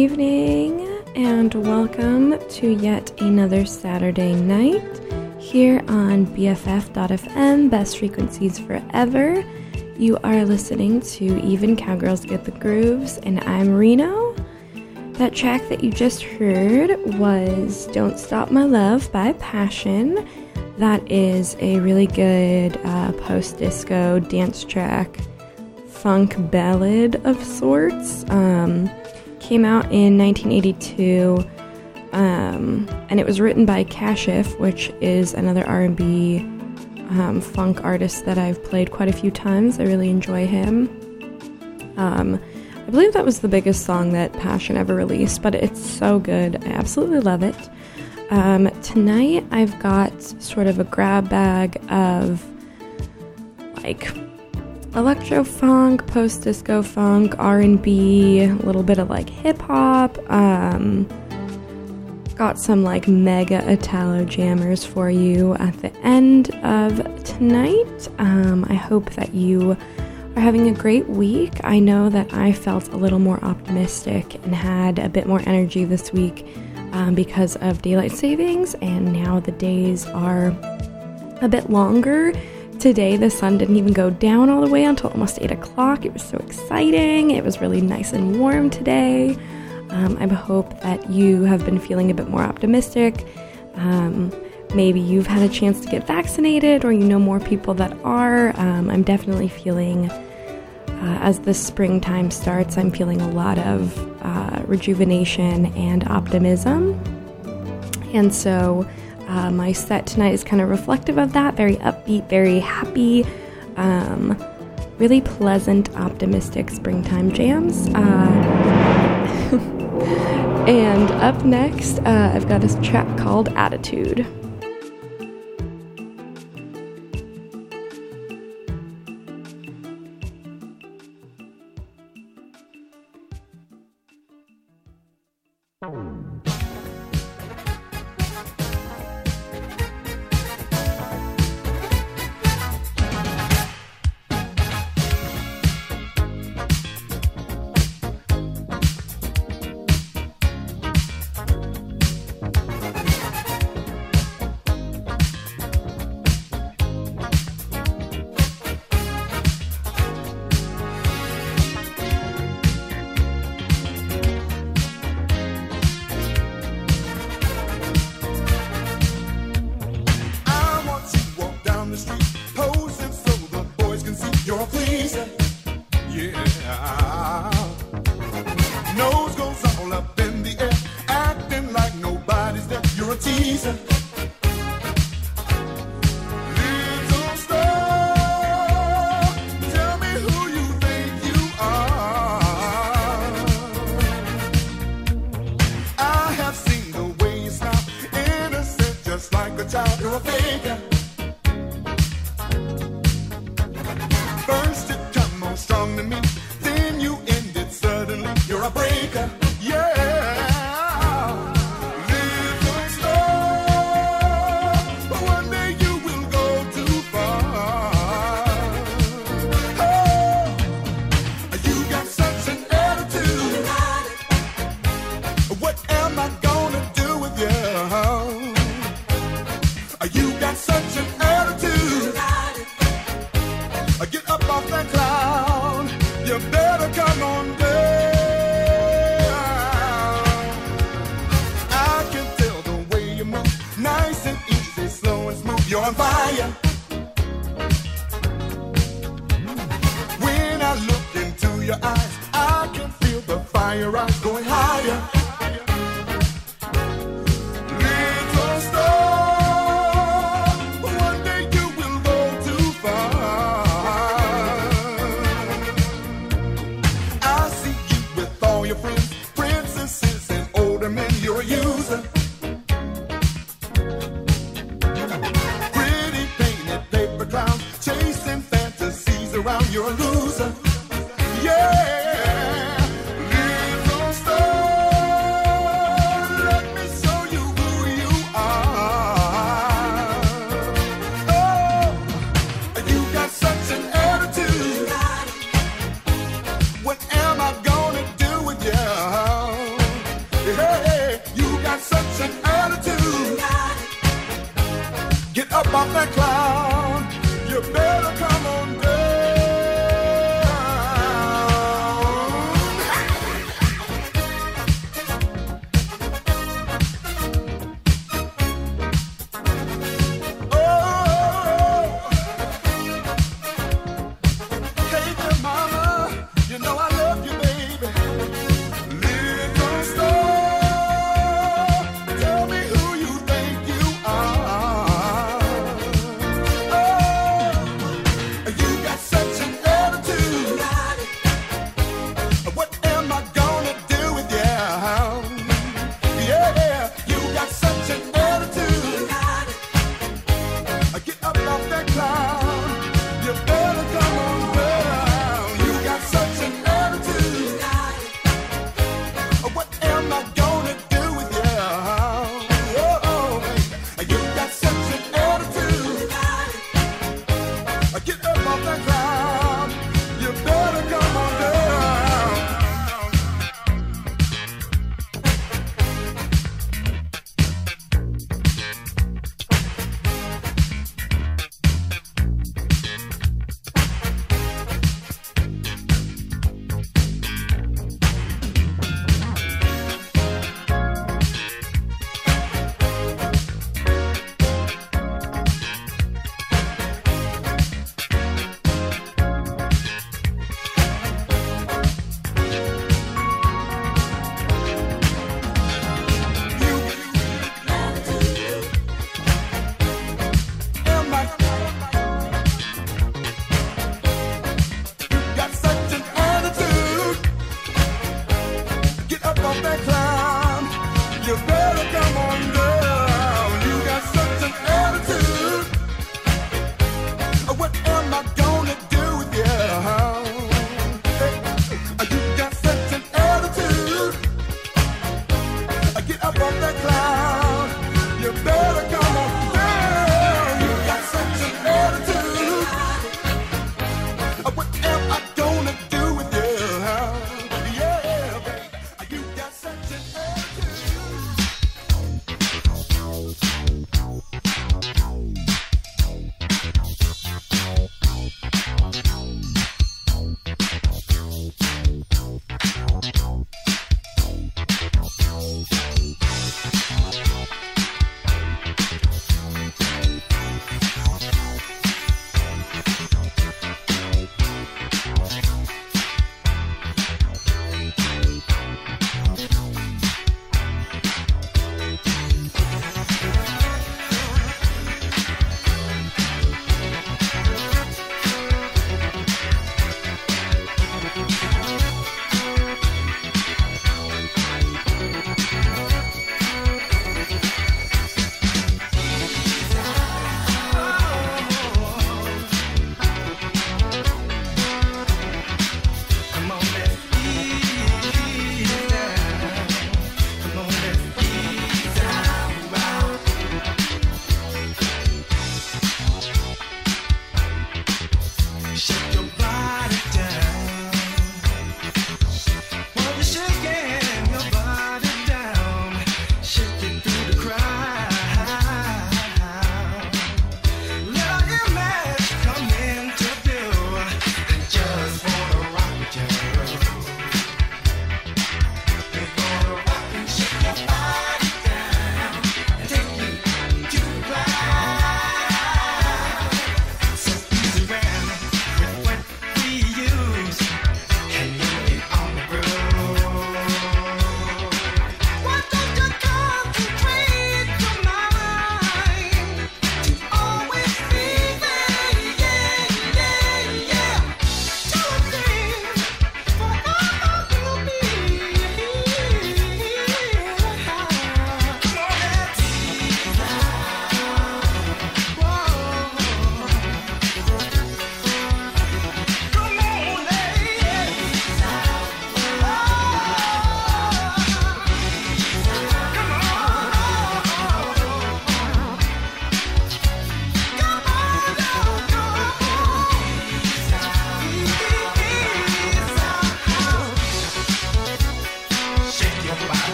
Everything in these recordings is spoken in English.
evening, and welcome to yet another Saturday night here on BFF.fm, best frequencies forever. You are listening to Even Cowgirls Get the Grooves, and I'm Reno. That track that you just heard was Don't Stop My Love by Passion. That is a really good uh, post disco dance track, funk ballad of sorts. Um, came out in 1982, um, and it was written by Kashif, which is another R&B um, funk artist that I've played quite a few times. I really enjoy him. Um, I believe that was the biggest song that Passion ever released, but it's so good. I absolutely love it. Um, tonight I've got sort of a grab bag of like electro funk, post disco funk, R and B, a little bit of like hip hop. Um, got some like mega Italo jammers for you at the end of tonight. Um, I hope that you are having a great week. I know that I felt a little more optimistic and had a bit more energy this week um, because of daylight savings, and now the days are a bit longer. Today, the sun didn't even go down all the way until almost 8 o'clock. It was so exciting. It was really nice and warm today. Um, I hope that you have been feeling a bit more optimistic. Um, maybe you've had a chance to get vaccinated or you know more people that are. Um, I'm definitely feeling, uh, as the springtime starts, I'm feeling a lot of uh, rejuvenation and optimism. And so uh, my set tonight is kind of reflective of that very upbeat, very happy, um, really pleasant, optimistic springtime jams. Uh, and up next, uh, I've got this track called Attitude.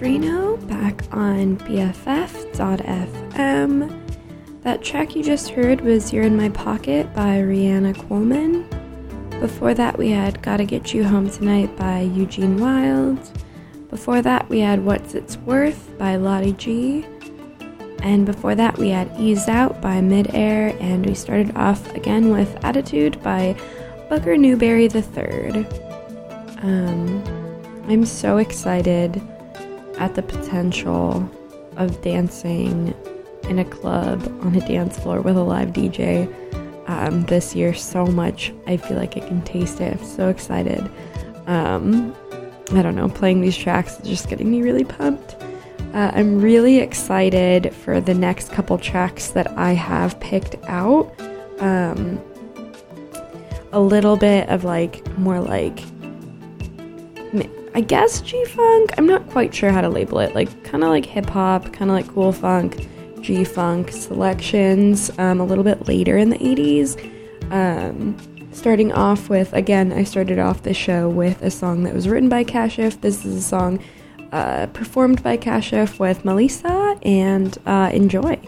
Reno back on BFF.fm. That track you just heard was You're in My Pocket by Reanna Coleman. Before that, we had Gotta Get You Home Tonight by Eugene Wilde. Before that, we had What's It's Worth by Lotti G. And before that, we had Ease Out by Mid Air. And we started off again with Attitude by Booker Newberry III. Um, I'm so excited at the potential of dancing in a club on a dance floor with a live DJ um, this year so much. I feel like I can taste it. I'm so excited. Um, I don't know, playing these tracks is just getting me really pumped. Uh, I'm really excited for the next couple tracks that I have picked out. Um, a little bit of like more like I guess G Funk. I'm not quite sure how to label it. Like, kind of like hip hop, kind of like cool funk, G Funk selections um, a little bit later in the 80s. Um, starting off with, again, I started off the show with a song that was written by Kashif. This is a song uh, performed by Kashif with Meli'sa, and uh, enjoy.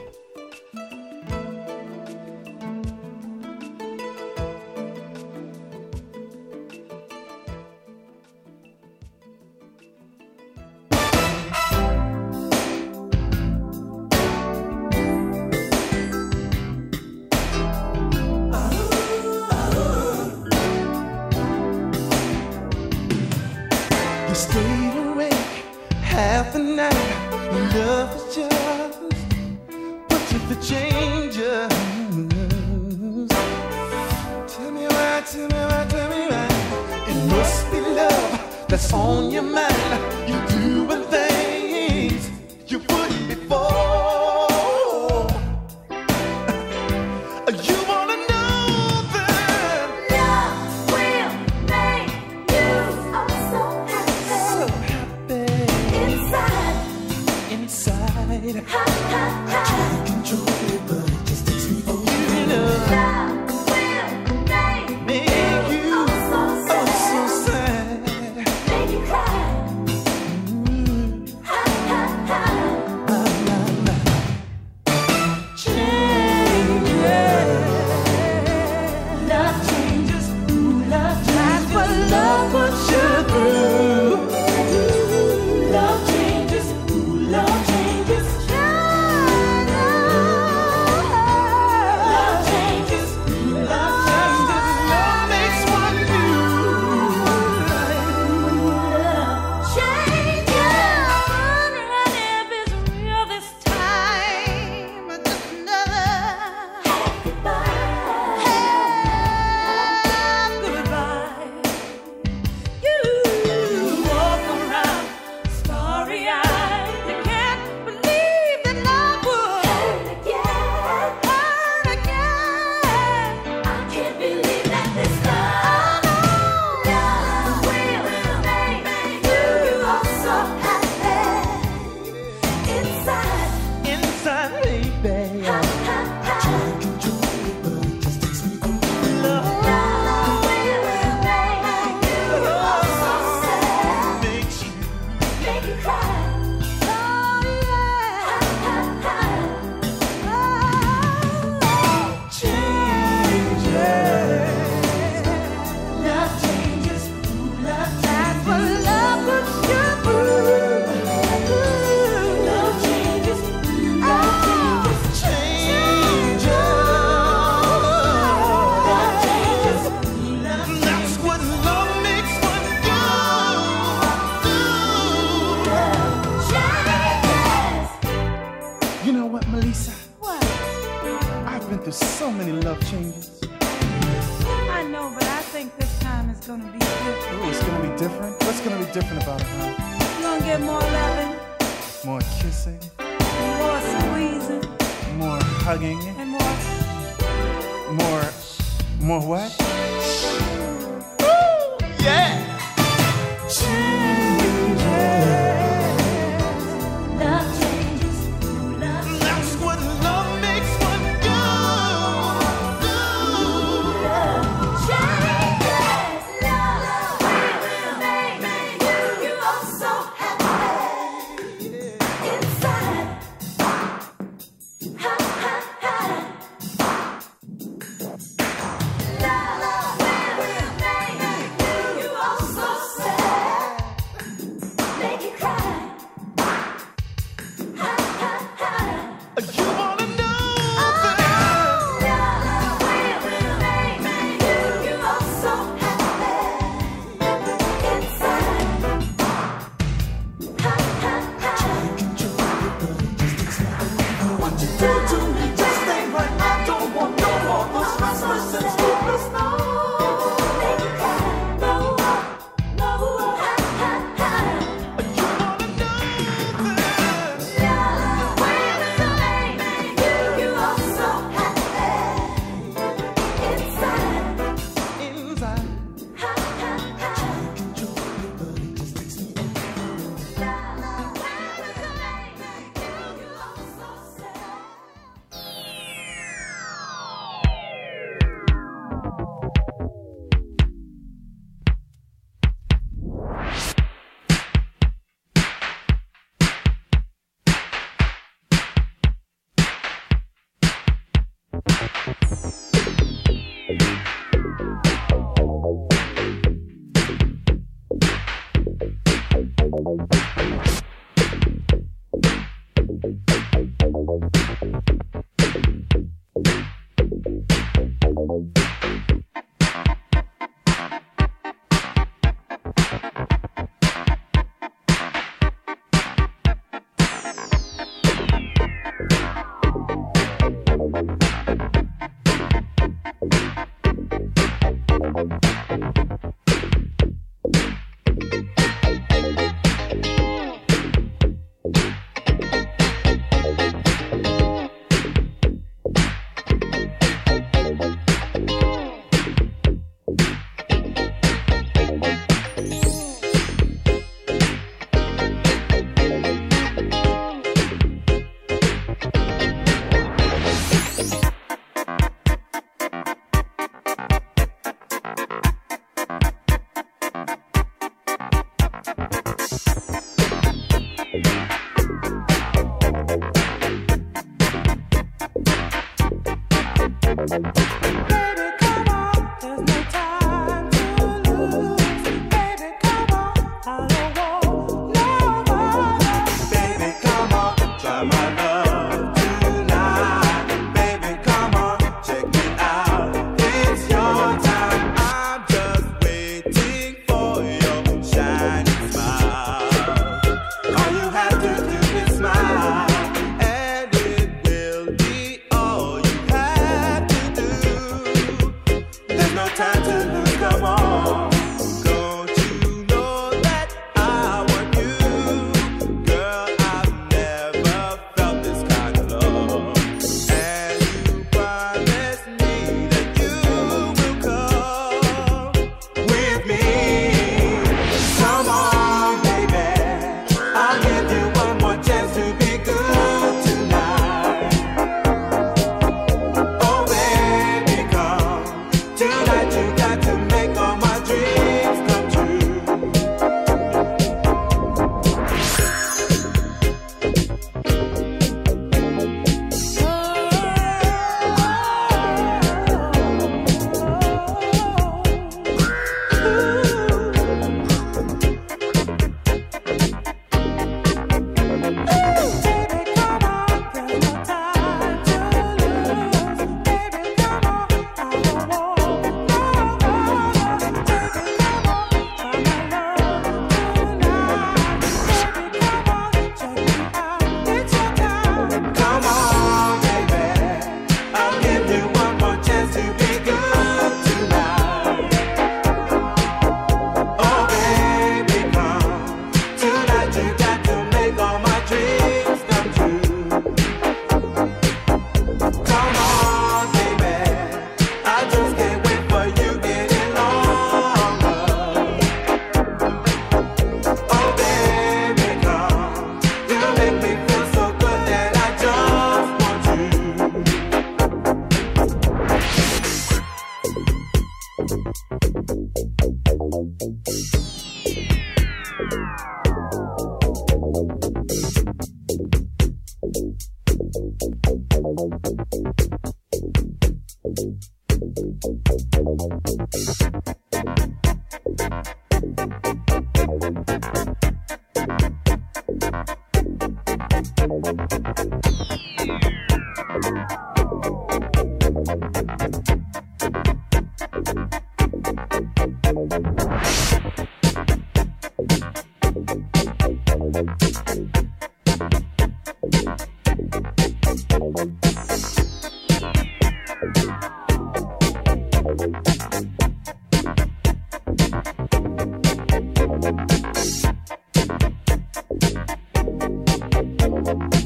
Bye.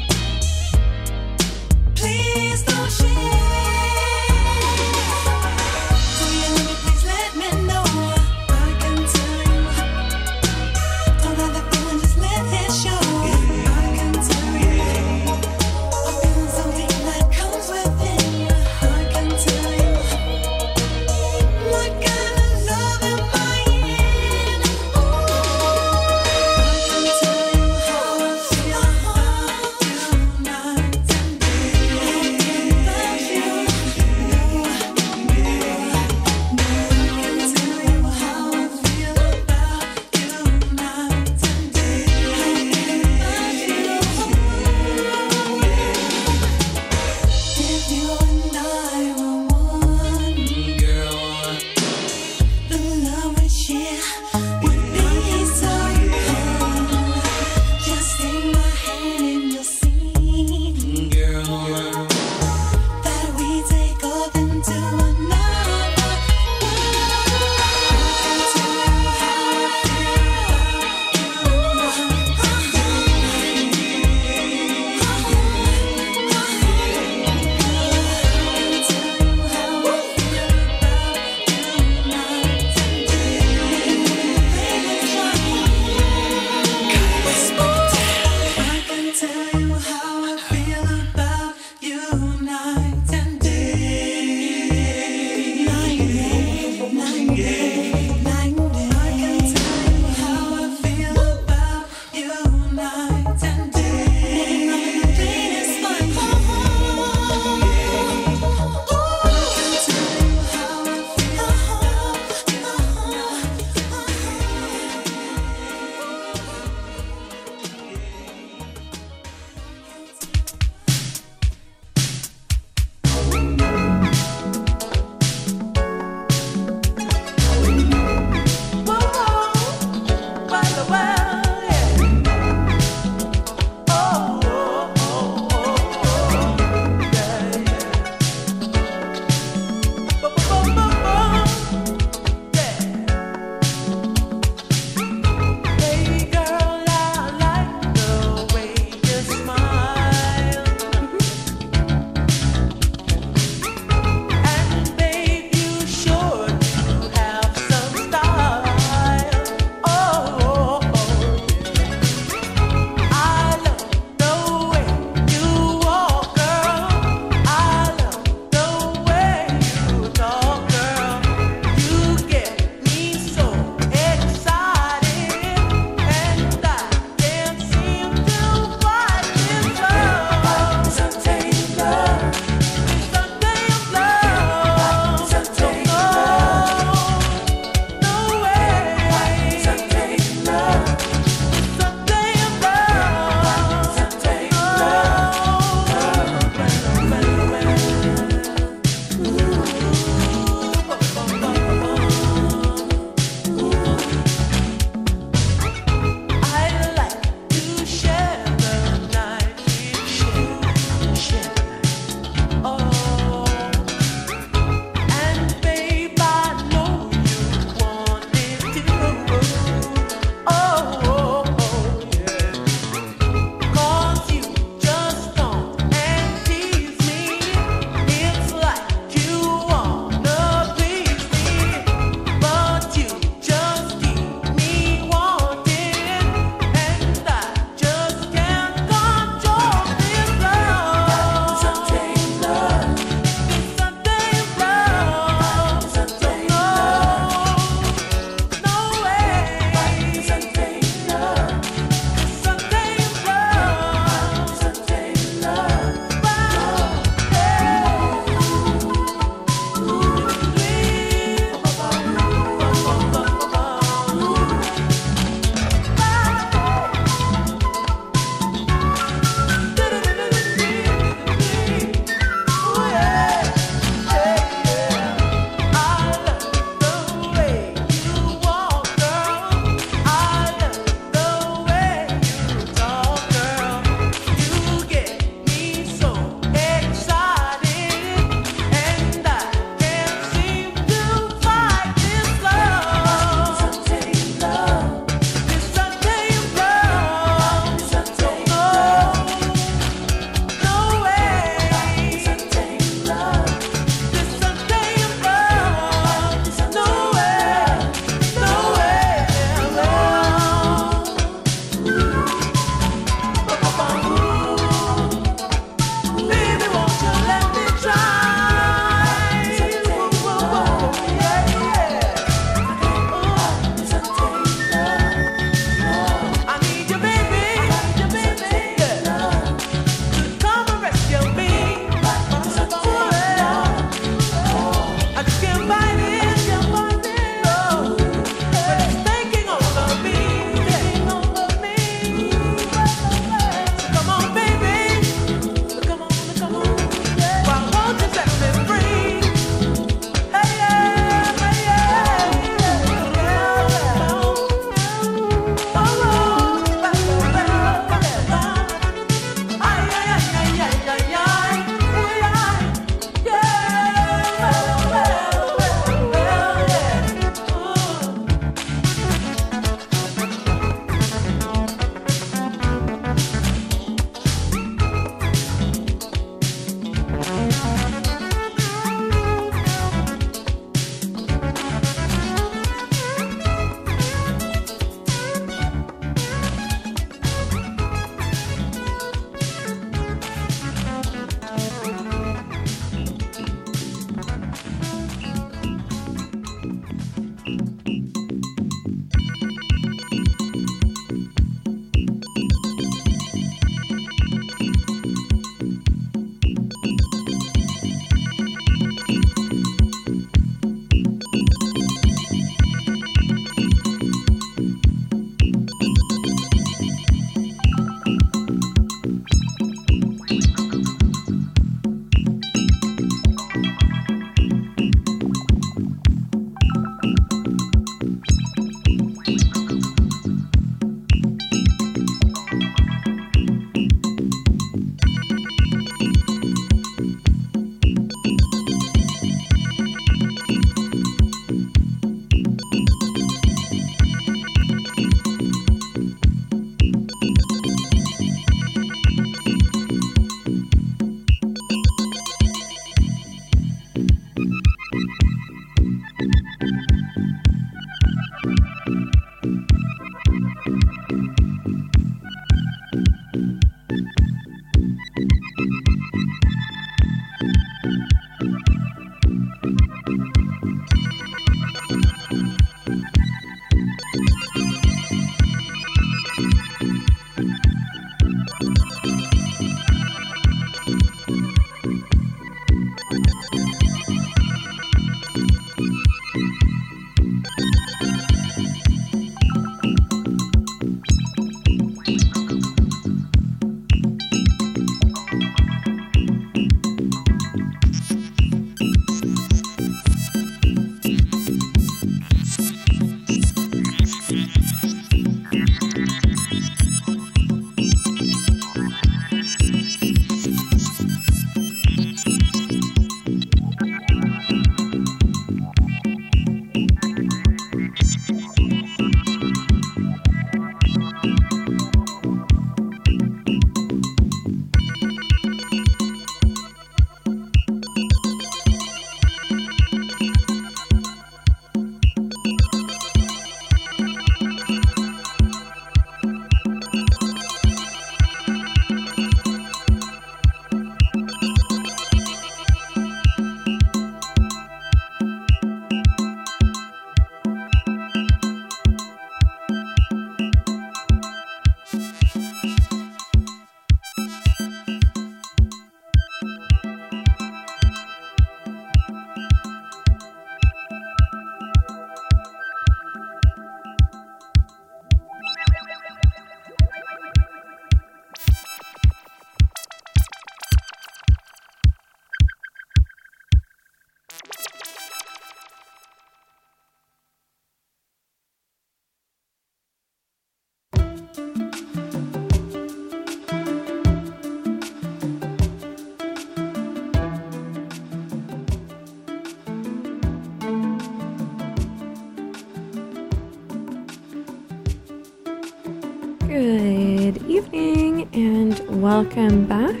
Welcome back.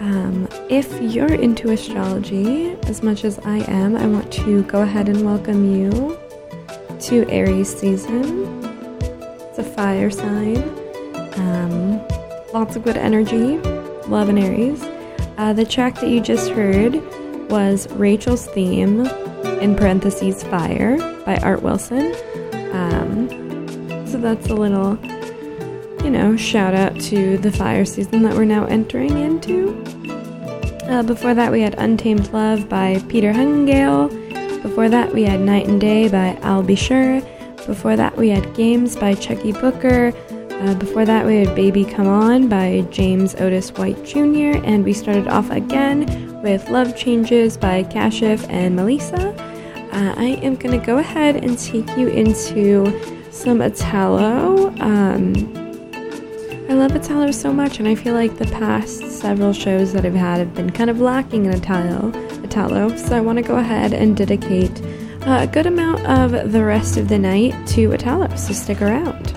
Um, if you're into astrology as much as I am, I want to go ahead and welcome you to Aries season. It's a fire sign. Um, lots of good energy. Love an Aries. Uh, the track that you just heard was Rachel's theme, in parentheses, Fire, by Art Wilson. Um, so that's a little, you know, shout out to the fire season that we're now entering into. Uh, before that, we had Untamed Love by Peter Hunnigale. Before that, we had Night and Day by Al B Sure. Before that, we had Games by Chukii Booker. Uh, before that, we had Baby Come On by James Otis White Jr. And we started off again with Love Changes by Kashif and Meli'sa. Uh, I am going to go ahead and take you into some Italo. Um, I love Italo so much, and I feel like the past several shows that I've had have been kind of lacking in Italo. Italo, so I want to go ahead and dedicate a good amount of the rest of the night to Italo. So stick around.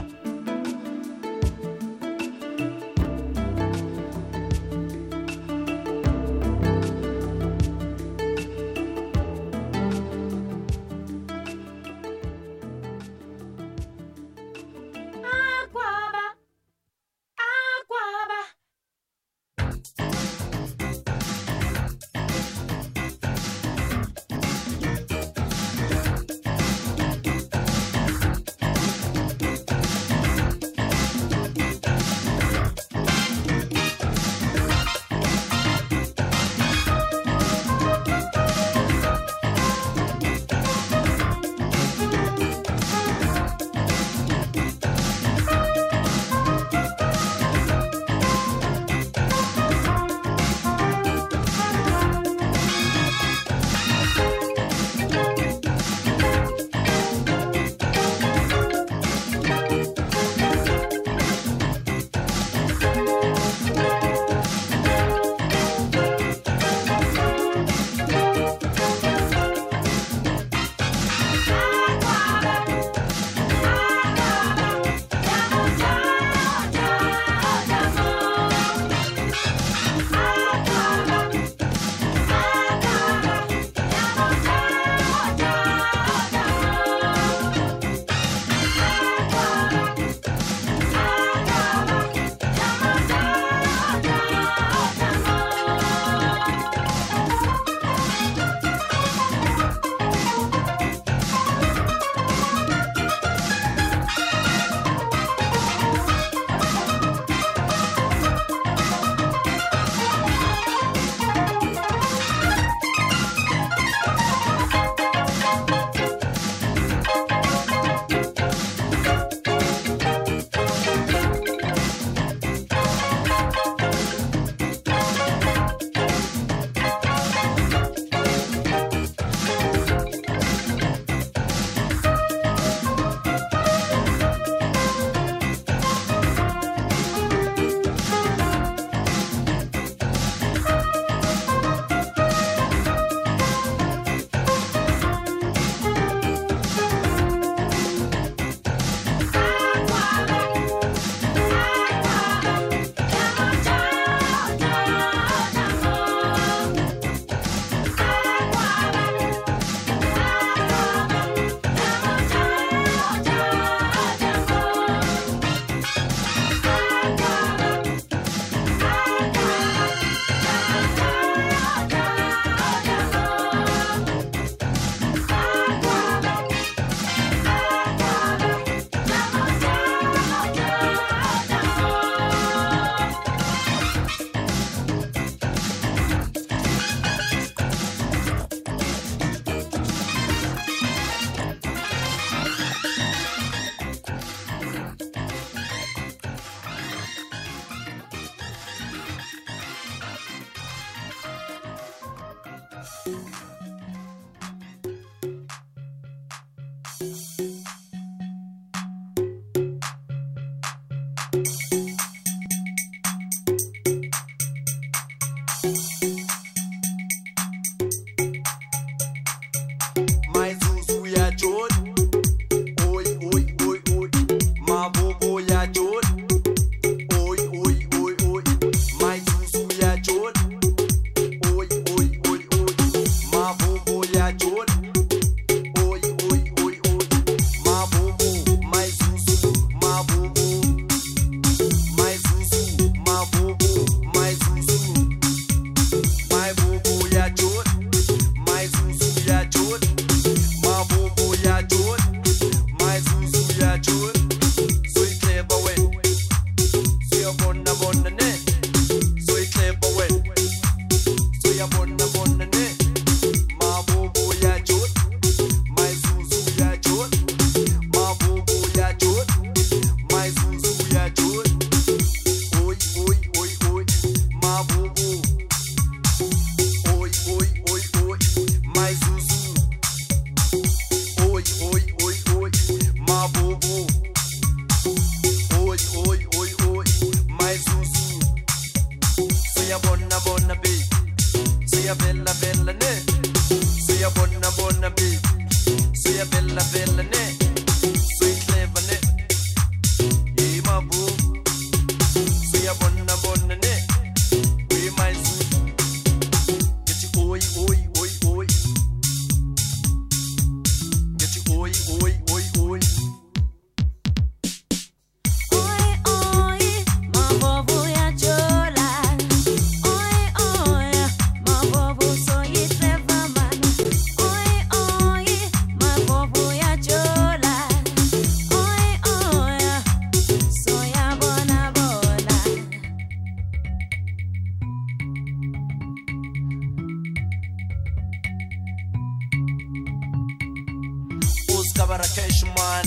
uskabara cash man.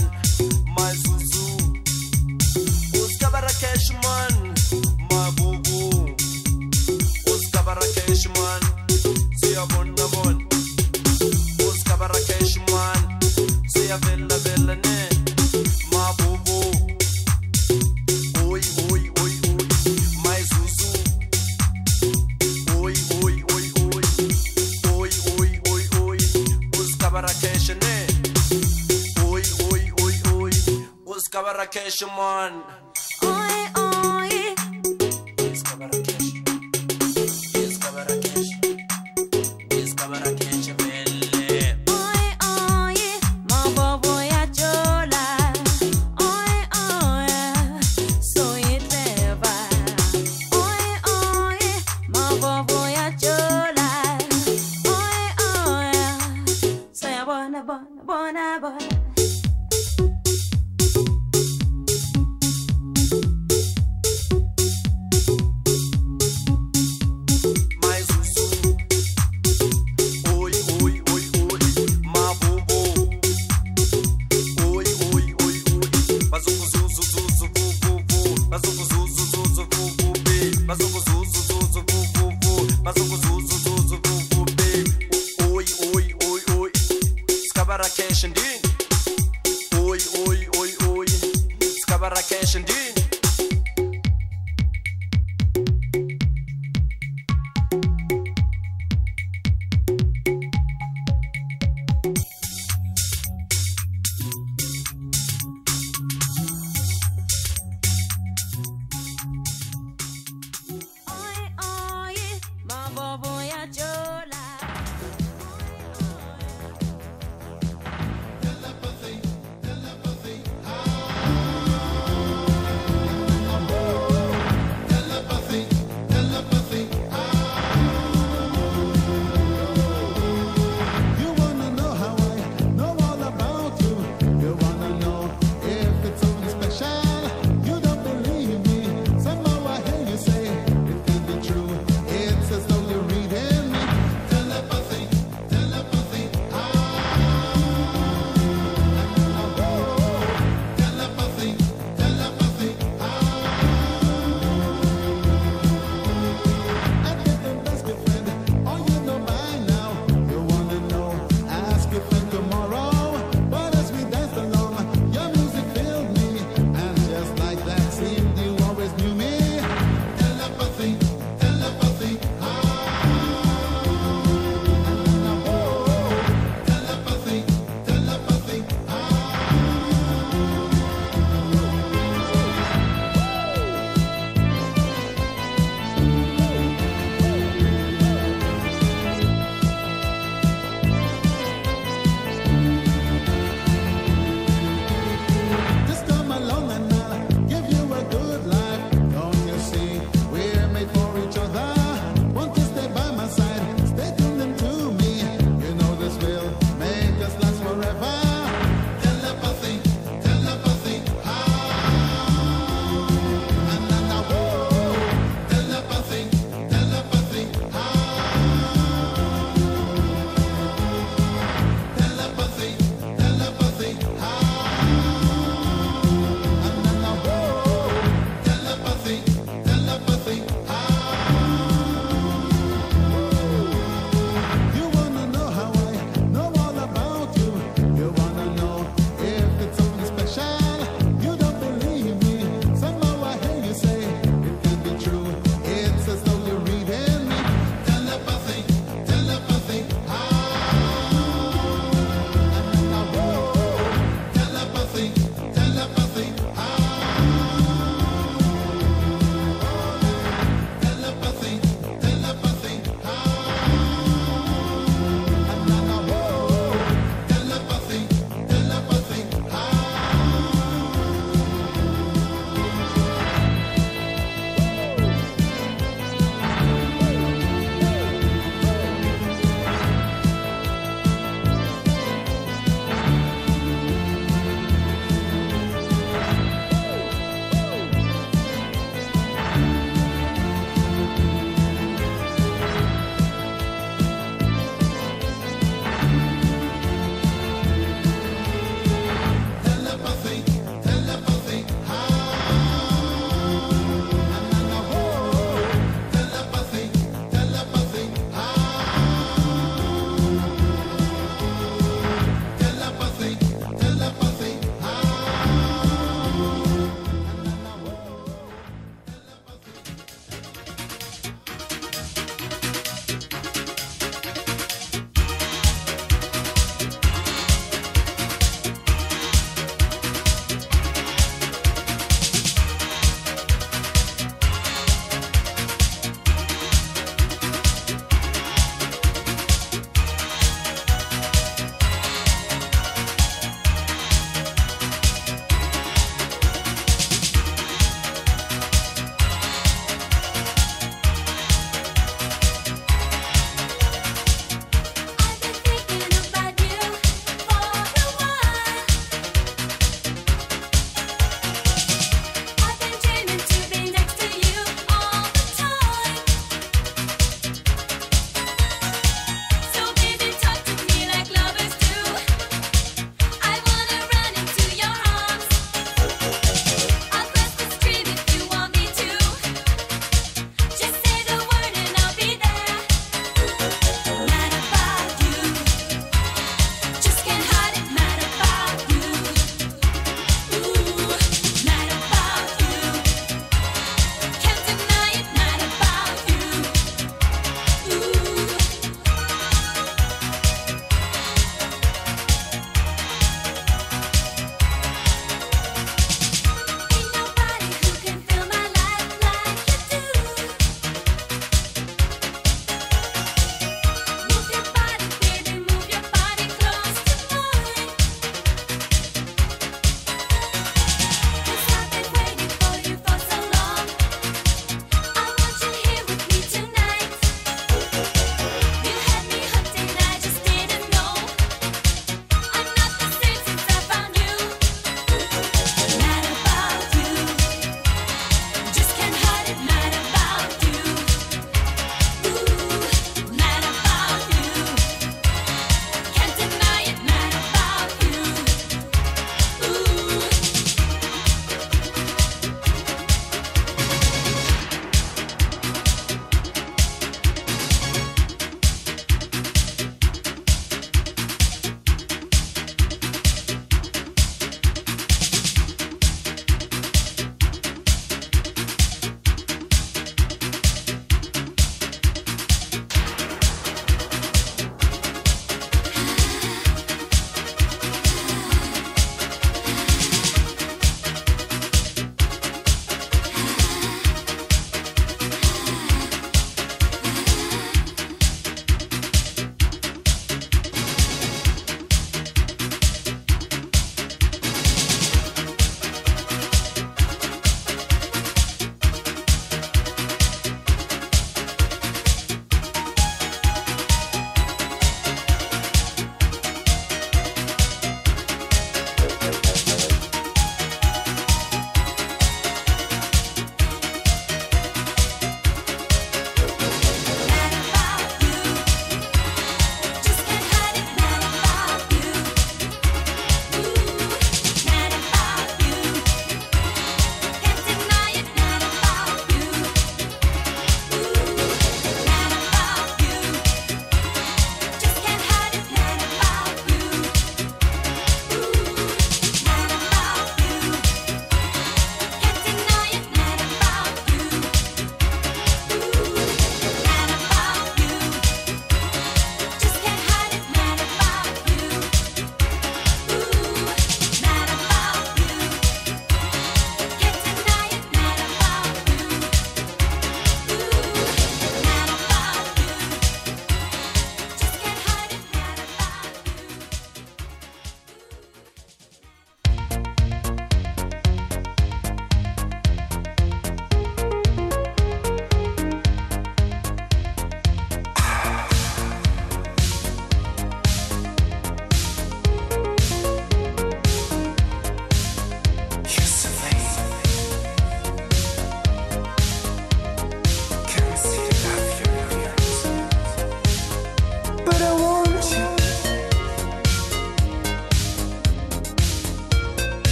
Mazuzu uskabara cash man. Mabubu. Uskabara cash man. Siyabona bona. Uskabara cash man. Siyavela vela ne Fisherman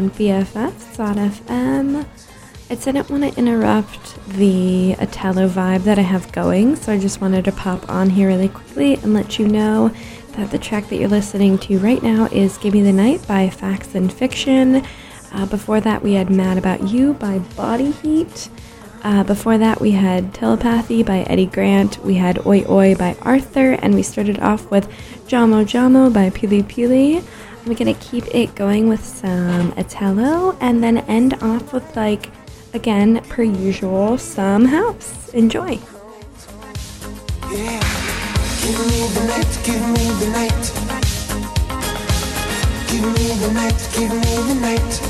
on FM. I didn't want to interrupt the Italo vibe that I have going, so I just wanted to pop on here really quickly and let you know that the track that you're listening to right now is Give Me the Night by Facts and Fiction. Uh, before that, we had Mad About You by Body Heat. Uh, before that, we had Telepathy by Eddie Grant, we had Oi Oi by Arthur, and we started off with Jamo Jamo by Pili Pili. I'm gonna keep it going with some Italo and then end off with, like, again, per usual, some house. Enjoy! Yeah. Give me the night, give me the night. Give me the night, give me the night.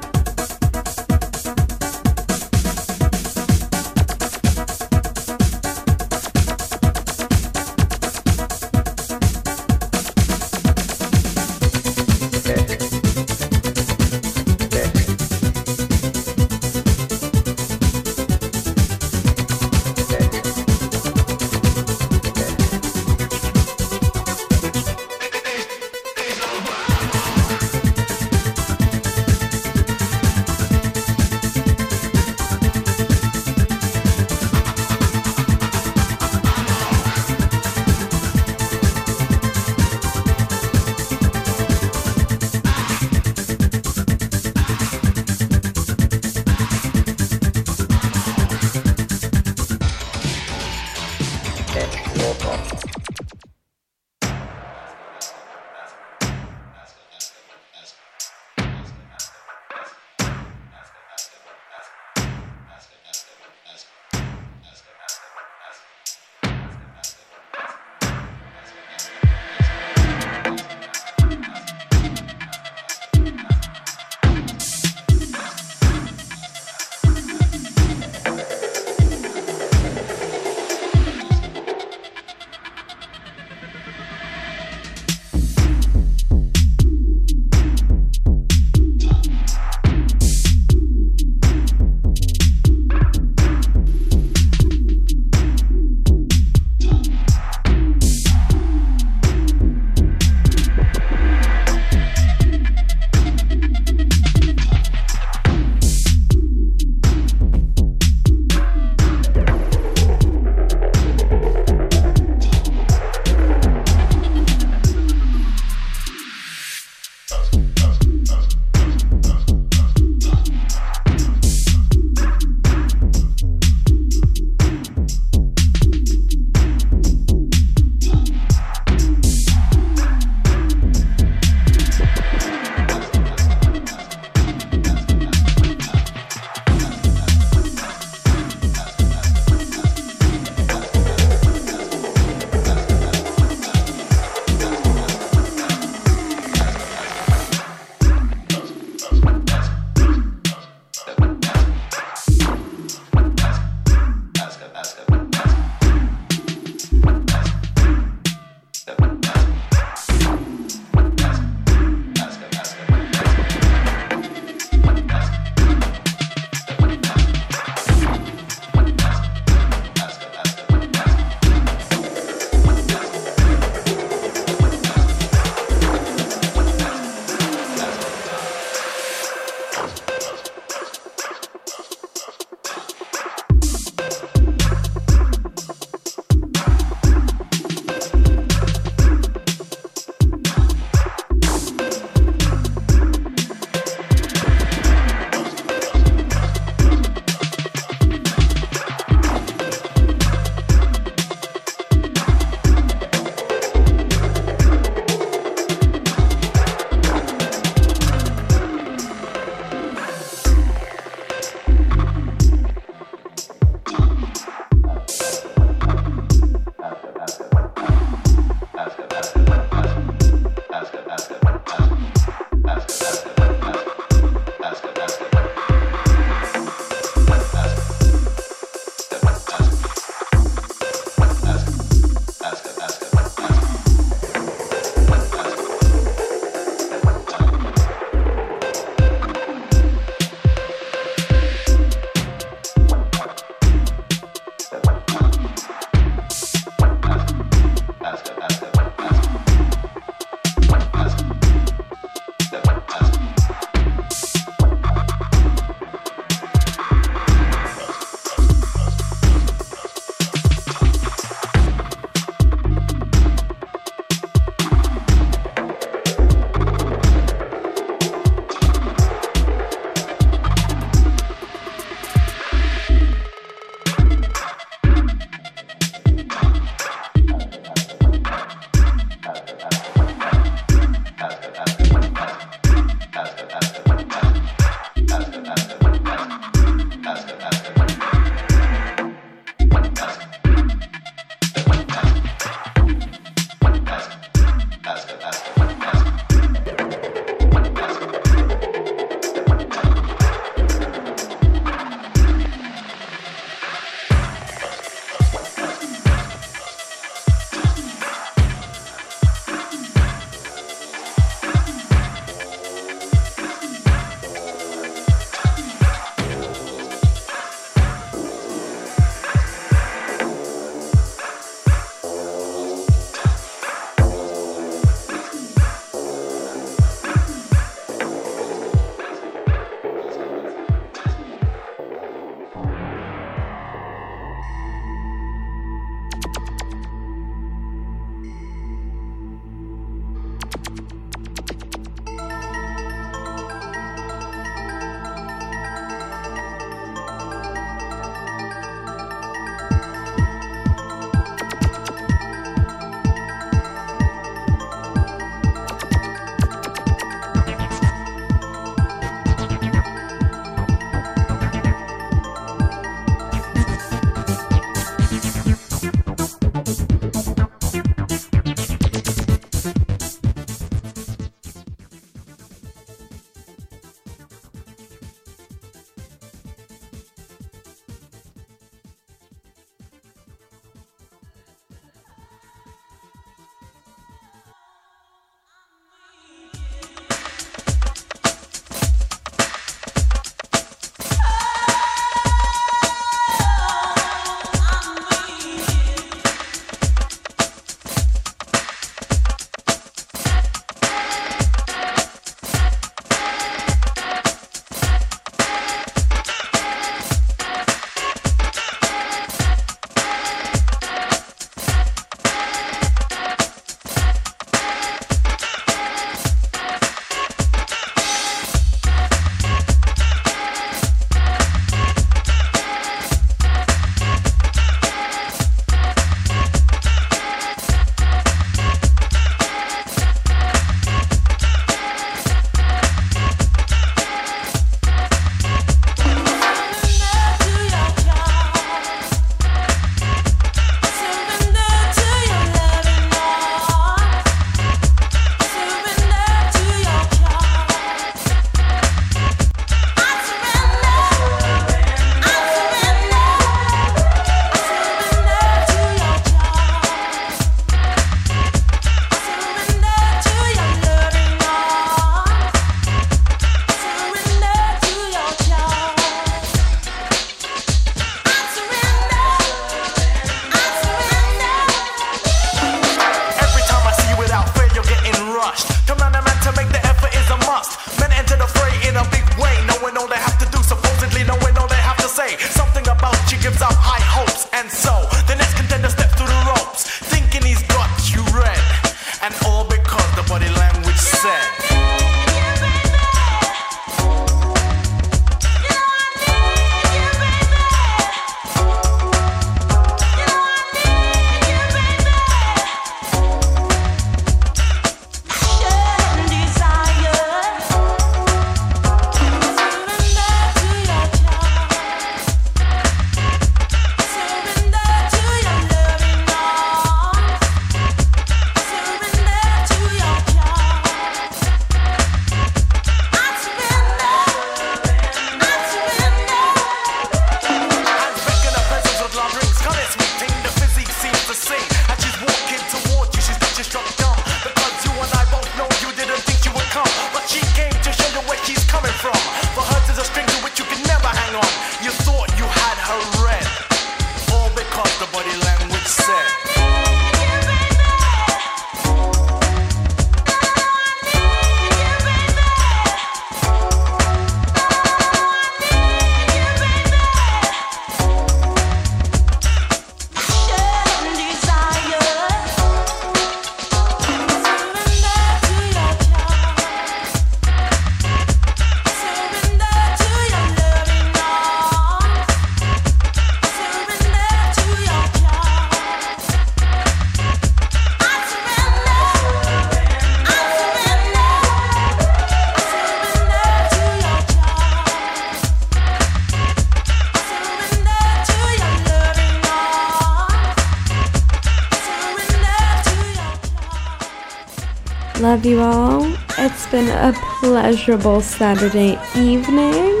You all. It's been a pleasurable Saturday evening.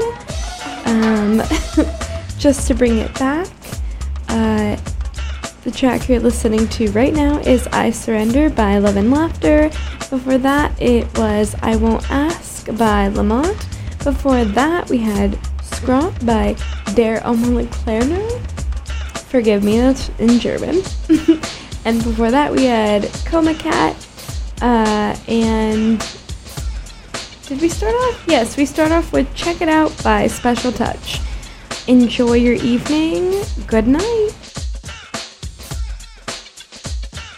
Um, just to bring it back, uh, the track you're listening to right now is I Surrender by Love and Laughter. Before that, it was I Won't Ask by Lamont. Before that, we had Scrop by Der Omeliklerner. Forgive me, that's in German. and before that, we had Coma Cat. And did we start off? Yes, we start off with Check It Out by Special Touch. Enjoy your evening. Good night.